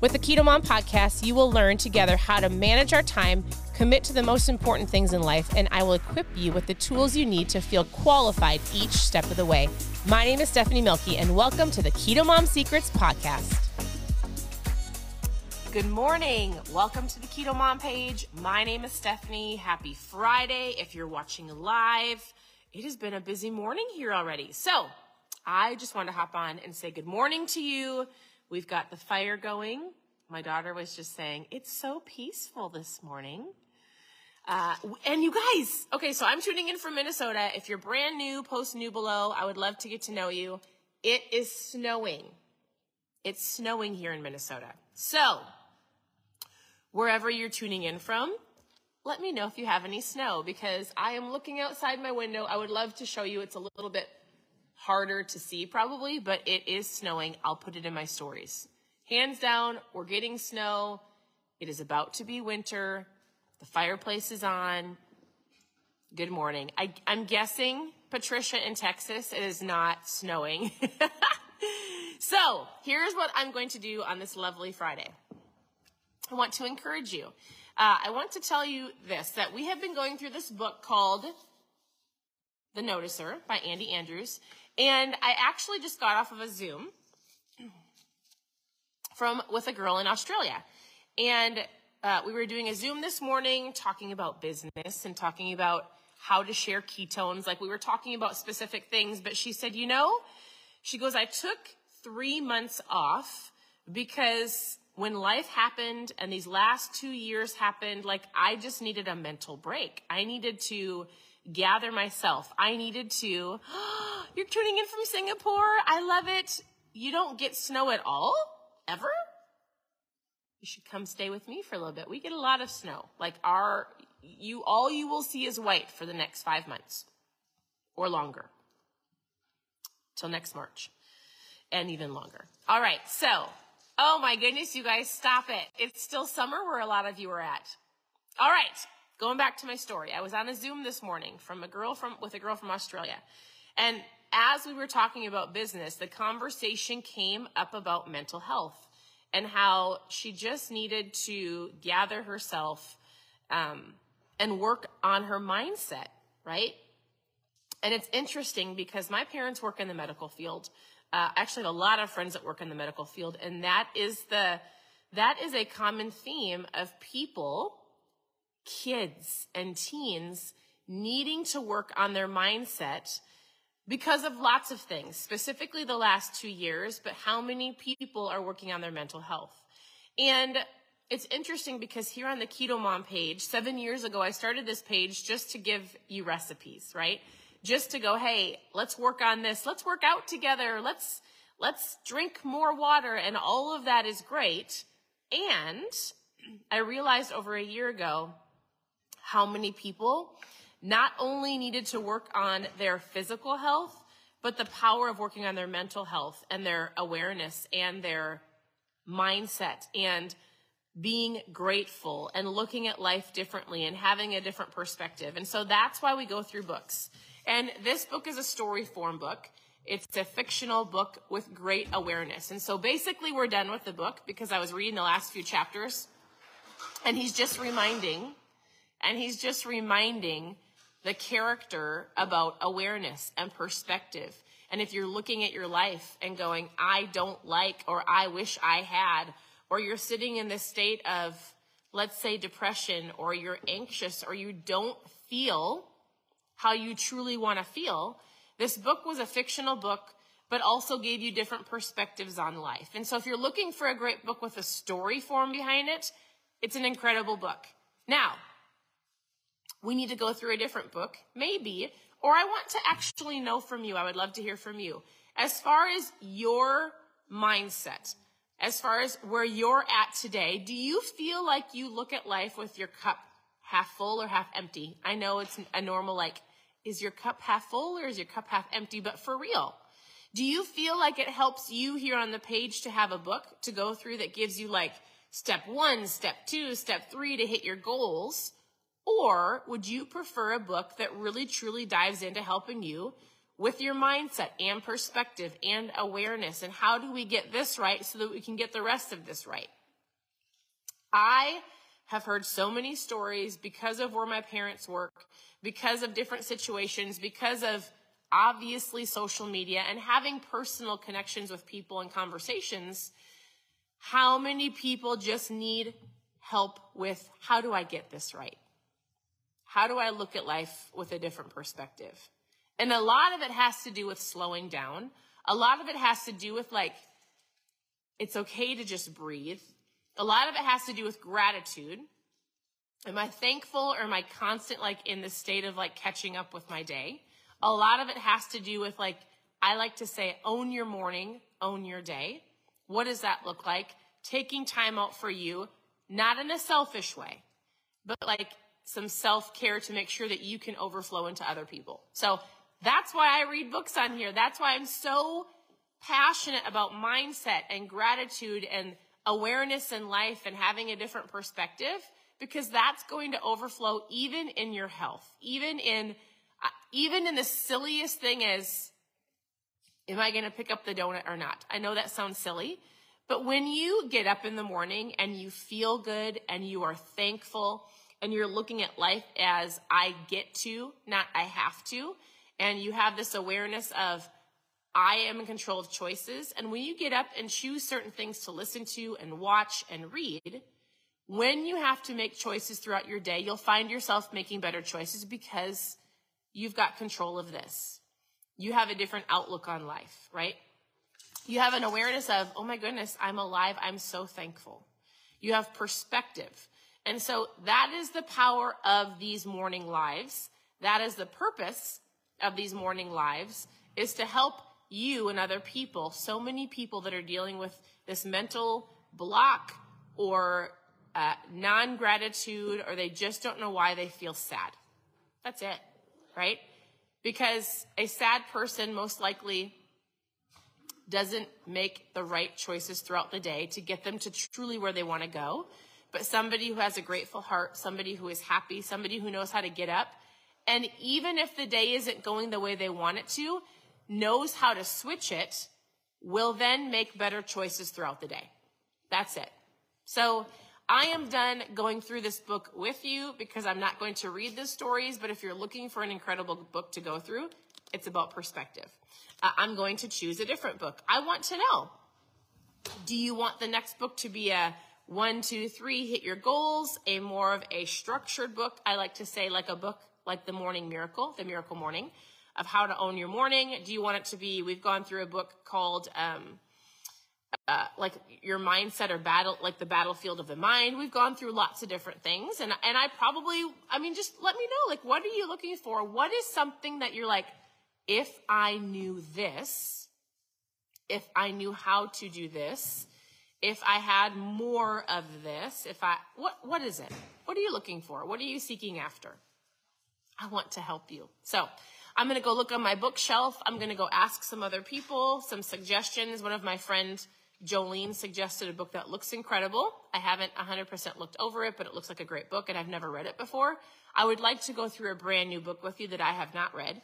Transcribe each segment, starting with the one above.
With the Keto Mom podcast, you will learn together how to manage our time, commit to the most important things in life, and I will equip you with the tools you need to feel qualified each step of the way. My name is Stephanie Mielke, and welcome to the Keto Mom Secrets podcast. Good morning. Welcome to the Keto Mom page. My name is Stephanie. Happy Friday if you're watching live. It has been a busy morning here already. So, I just want to hop on and say good morning to you. We've got the fire going. My daughter was just saying, it's so peaceful this morning. Uh, and you guys, okay, so I'm tuning in from Minnesota. If you're brand new, post new below. I would love to get to know you. It is snowing. It's snowing here in Minnesota. So, wherever you're tuning in from, let me know if you have any snow because I am looking outside my window. I would love to show you. It's a little bit harder to see probably, but it is snowing. I'll put it in my stories. Hands down, we're getting snow. It is about to be winter. The fireplace is on. Good morning. I, am guessing, Patricia in Texas, it is not snowing. so here's what I'm going to do on this lovely Friday. I want to encourage you. Uh, I want to tell you this, that we have been going through this book called The Noticer by Andy Andrews. And I actually just got off of a Zoom from with a girl in Australia. And uh, we were doing a Zoom this morning talking about business and talking about how to share ketones. Like we were talking about specific things, but she said, you know, she goes, I took three months off because when life happened and these last two years happened, like I just needed a mental break. I needed to gather myself. I needed to, you're tuning in from Singapore. I love it. You don't get snow at all? Ever? You should come stay with me for a little bit. We get a lot of snow. Like our, you, all you will see is white for the next five months or longer till next March and even longer. All right. So, oh my goodness, you guys stop it. It's still summer where a lot of you are at. All right. Going back to my story, I was on a Zoom this morning from a girl from with a girl from Australia. And as we were talking about business, the conversation came up about mental health and how she just needed to gather herself um, and work on her mindset, right? And it's interesting because my parents work in the medical field. Uh, actually, a lot of friends that work in the medical field, and that is the that is a common theme of people kids and teens needing to work on their mindset because of lots of things, specifically the last two years, but how many people are working on their mental health? And it's interesting because here on the Keto Mom page, seven years ago, I started this page just to give you recipes, right? Just to go, hey, let's work on this. Let's work out together. Let's, let's drink more water. And all of that is great. And I realized over a year ago how many people not only needed to work on their physical health, but the power of working on their mental health and their awareness and their mindset and being grateful and looking at life differently and having a different perspective. And so that's why we go through books. And this book is a story form book. It's a fictional book with great awareness. And so basically we're done with the book because I was reading the last few chapters and he's just reminding and he's just reminding the character about awareness and perspective. And if you're looking at your life and going, I don't like, or I wish I had, or you're sitting in this state of, let's say, depression, or you're anxious, or you don't feel how you truly want to feel, this book was a fictional book, but also gave you different perspectives on life. And so if you're looking for a great book with a story form behind it, it's an incredible book. Now, we need to go through a different book, maybe, or I want to actually know from you. I would love to hear from you. As far as your mindset, as far as where you're at today, do you feel like you look at life with your cup half full or half empty? I know it's a normal, like, is your cup half full or is your cup half empty? But for real, do you feel like it helps you here on the page to have a book to go through that gives you like step one, step two, step three to hit your goals? Or would you prefer a book that really truly dives into helping you with your mindset and perspective and awareness? And how do we get this right so that we can get the rest of this right? I have heard so many stories because of where my parents work, because of different situations, because of obviously social media and having personal connections with people and conversations. How many people just need help with how do I get this right? How do I look at life with a different perspective? And a lot of it has to do with slowing down. A lot of it has to do with like, it's okay to just breathe. A lot of it has to do with gratitude. Am I thankful or am I constant like in the state of like catching up with my day? A lot of it has to do with like, I like to say, own your morning, own your day. What does that look like? Taking time out for you, not in a selfish way, but like some self care to make sure that you can overflow into other people. So that's why I read books on here. That's why I'm so passionate about mindset and gratitude and awareness in life and having a different perspective because that's going to overflow even in your health, even in, uh, even in the silliest thing as, am I going to pick up the donut or not? I know that sounds silly, but when you get up in the morning and you feel good and you are thankful and you're looking at life as I get to, not I have to, and you have this awareness of, I am in control of choices. And when you get up and choose certain things to listen to and watch and read, when you have to make choices throughout your day, you'll find yourself making better choices because you've got control of this. You have a different outlook on life, right? You have an awareness of, oh my goodness, I'm alive. I'm so thankful. You have perspective. And so that is the power of these morning lives. That is the purpose of these morning lives is to help you and other people, so many people that are dealing with this mental block or uh, non gratitude, or they just don't know why they feel sad. That's it, right? Because a sad person most likely doesn't make the right choices throughout the day to get them to truly where they want to go. But somebody who has a grateful heart, somebody who is happy, somebody who knows how to get up and even if the day isn't going the way they want it to, knows how to switch it, will then make better choices throughout the day. That's it. So I am done going through this book with you because I'm not going to read the stories, but if you're looking for an incredible book to go through, it's about perspective. Uh, I'm going to choose a different book. I want to know, do you want the next book to be a one, two, three, hit your goals, a more of a structured book? I like to say like a book like the morning miracle, the miracle morning, of how to own your morning. Do you want it to be? We've gone through a book called um, uh, like your mindset or battle, like the battlefield of the mind. We've gone through lots of different things, and and I probably, I mean, just let me know, like, what are you looking for? What is something that you're like, if I knew this, if I knew how to do this, if I had more of this, if I, what, what is it? What are you looking for? What are you seeking after? I want to help you. So I'm going to go look on my bookshelf. I'm going to go ask some other people some suggestions. One of my friends, Jolene, suggested a book that looks incredible. I haven't 100% looked over it, but it looks like a great book and I've never read it before. I would like to go through a brand new book with you that I have not read.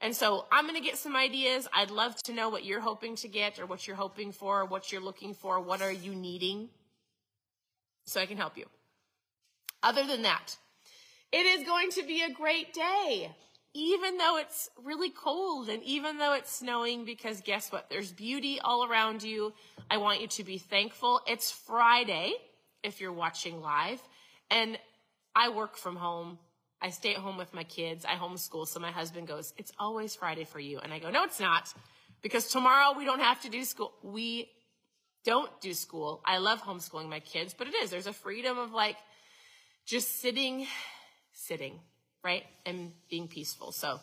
And so I'm going to get some ideas. I'd love to know what you're hoping to get or what you're hoping for, what you're looking for, what are you needing so I can help you. Other than that, it is going to be a great day, even though it's really cold and even though it's snowing, because guess what? There's beauty all around you. I want you to be thankful. It's Friday if you're watching live, and I work from home. I stay at home with my kids. I homeschool. So my husband goes, It's always Friday for you. And I go, No, it's not. Because tomorrow we don't have to do school. We don't do school. I love homeschooling my kids, but it is. There's a freedom of like just sitting sitting, right? And being peaceful. So,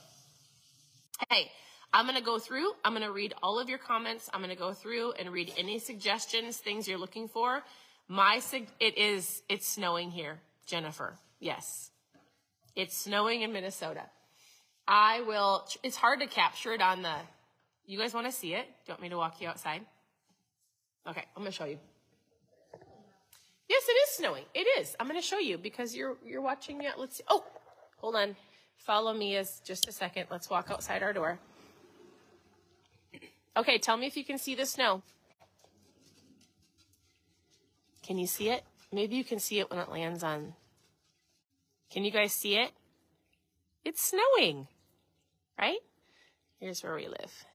hey, I'm going to go through, I'm going to read all of your comments. I'm going to go through and read any suggestions, things you're looking for. My sig- it is it's snowing here, Jennifer. Yes. It's snowing in Minnesota. I will it's hard to capture it on the You guys want to see it? Do you want me to walk you outside? Okay, I'm going to show you. Yes, it is snowing. It is. I'm going to show you because you're you're watching it. Let's see. Oh, hold on. Follow me as just a second. Let's walk outside our door. Okay, tell me if you can see the snow. Can you see it? Maybe you can see it when it lands on. Can you guys see it? It's snowing, right? Here's where we live.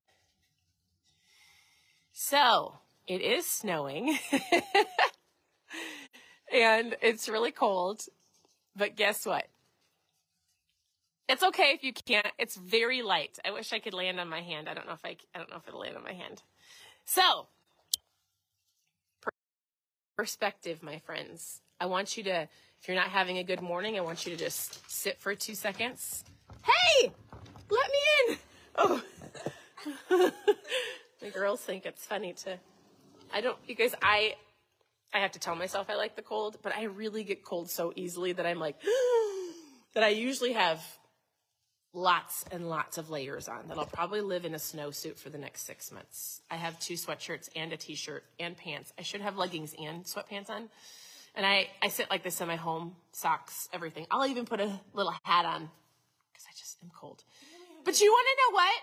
So, it is snowing. and it's really cold. But guess what? It's okay if you can't. It's very light. I wish I could land on my hand. I don't know if I, I don't know if it'll land on my hand. So, perspective, my friends. I want you to, if you're not having a good morning, I want you to just sit for two seconds. Hey, let me in. Oh, the girls think it's funny to, I don't, because I, I have to tell myself I like the cold, but I really get cold so easily that I'm like, that I usually have lots and lots of layers on that I'll probably live in a snowsuit for the next six months. I have two sweatshirts and a t-shirt and pants. I should have leggings and sweatpants on. And I, I sit like this in my home, socks, everything. I'll even put a little hat on because I just am cold. But you want to know what?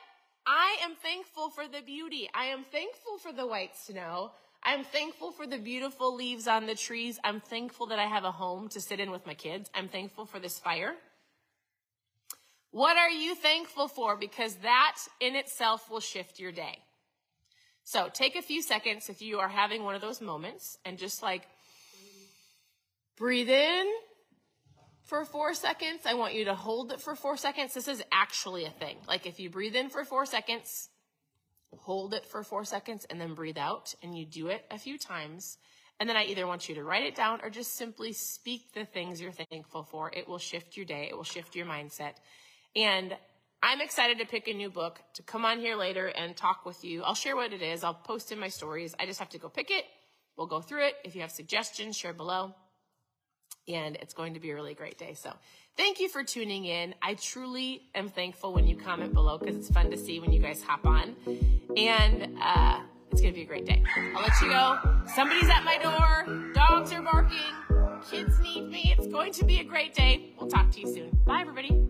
I am thankful for the beauty. I am thankful for the white snow. I'm thankful for the beautiful leaves on the trees. I'm thankful that I have a home to sit in with my kids. I'm thankful for this fire. What are you thankful for? Because that in itself will shift your day. So take a few seconds if you are having one of those moments and just like breathe in for four seconds. I want you to hold it for four seconds. This is actually a thing. Like if you breathe in for four seconds, hold it for four seconds and then breathe out and you do it a few times. And then I either want you to write it down or just simply speak the things you're thankful for. It will shift your day. It will shift your mindset. And I'm excited to pick a new book to come on here later and talk with you. I'll share what it is. I'll post in my stories. I just have to go pick it. We'll go through it. If you have suggestions, share below. And it's going to be a really great day. So thank you for tuning in. I truly am thankful when you comment below because it's fun to see when you guys hop on. And uh, it's going to be a great day. I'll let you go. Somebody's at my door. Dogs are barking. Kids need me. It's going to be a great day. We'll talk to you soon. Bye, everybody.